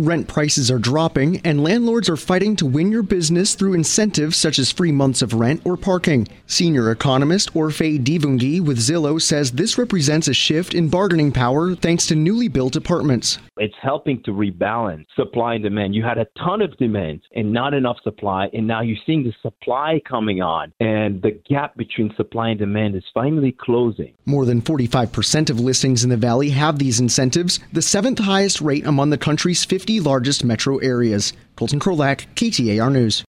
Rent prices are dropping, and landlords are fighting to win your business through incentives such as free months of rent or parking. Senior economist Orphe Divounguy with Zillow says this represents a shift in bargaining power thanks to newly built apartments. It's helping to rebalance supply and demand. You had a ton of demand and not enough supply, and now you're seeing the supply coming on, and the gap between supply and demand is finally closing. More than 45% of listings in the valley have these incentives, the seventh highest rate among the country's 50 largest metro areas. Colton Krolak, KTAR News.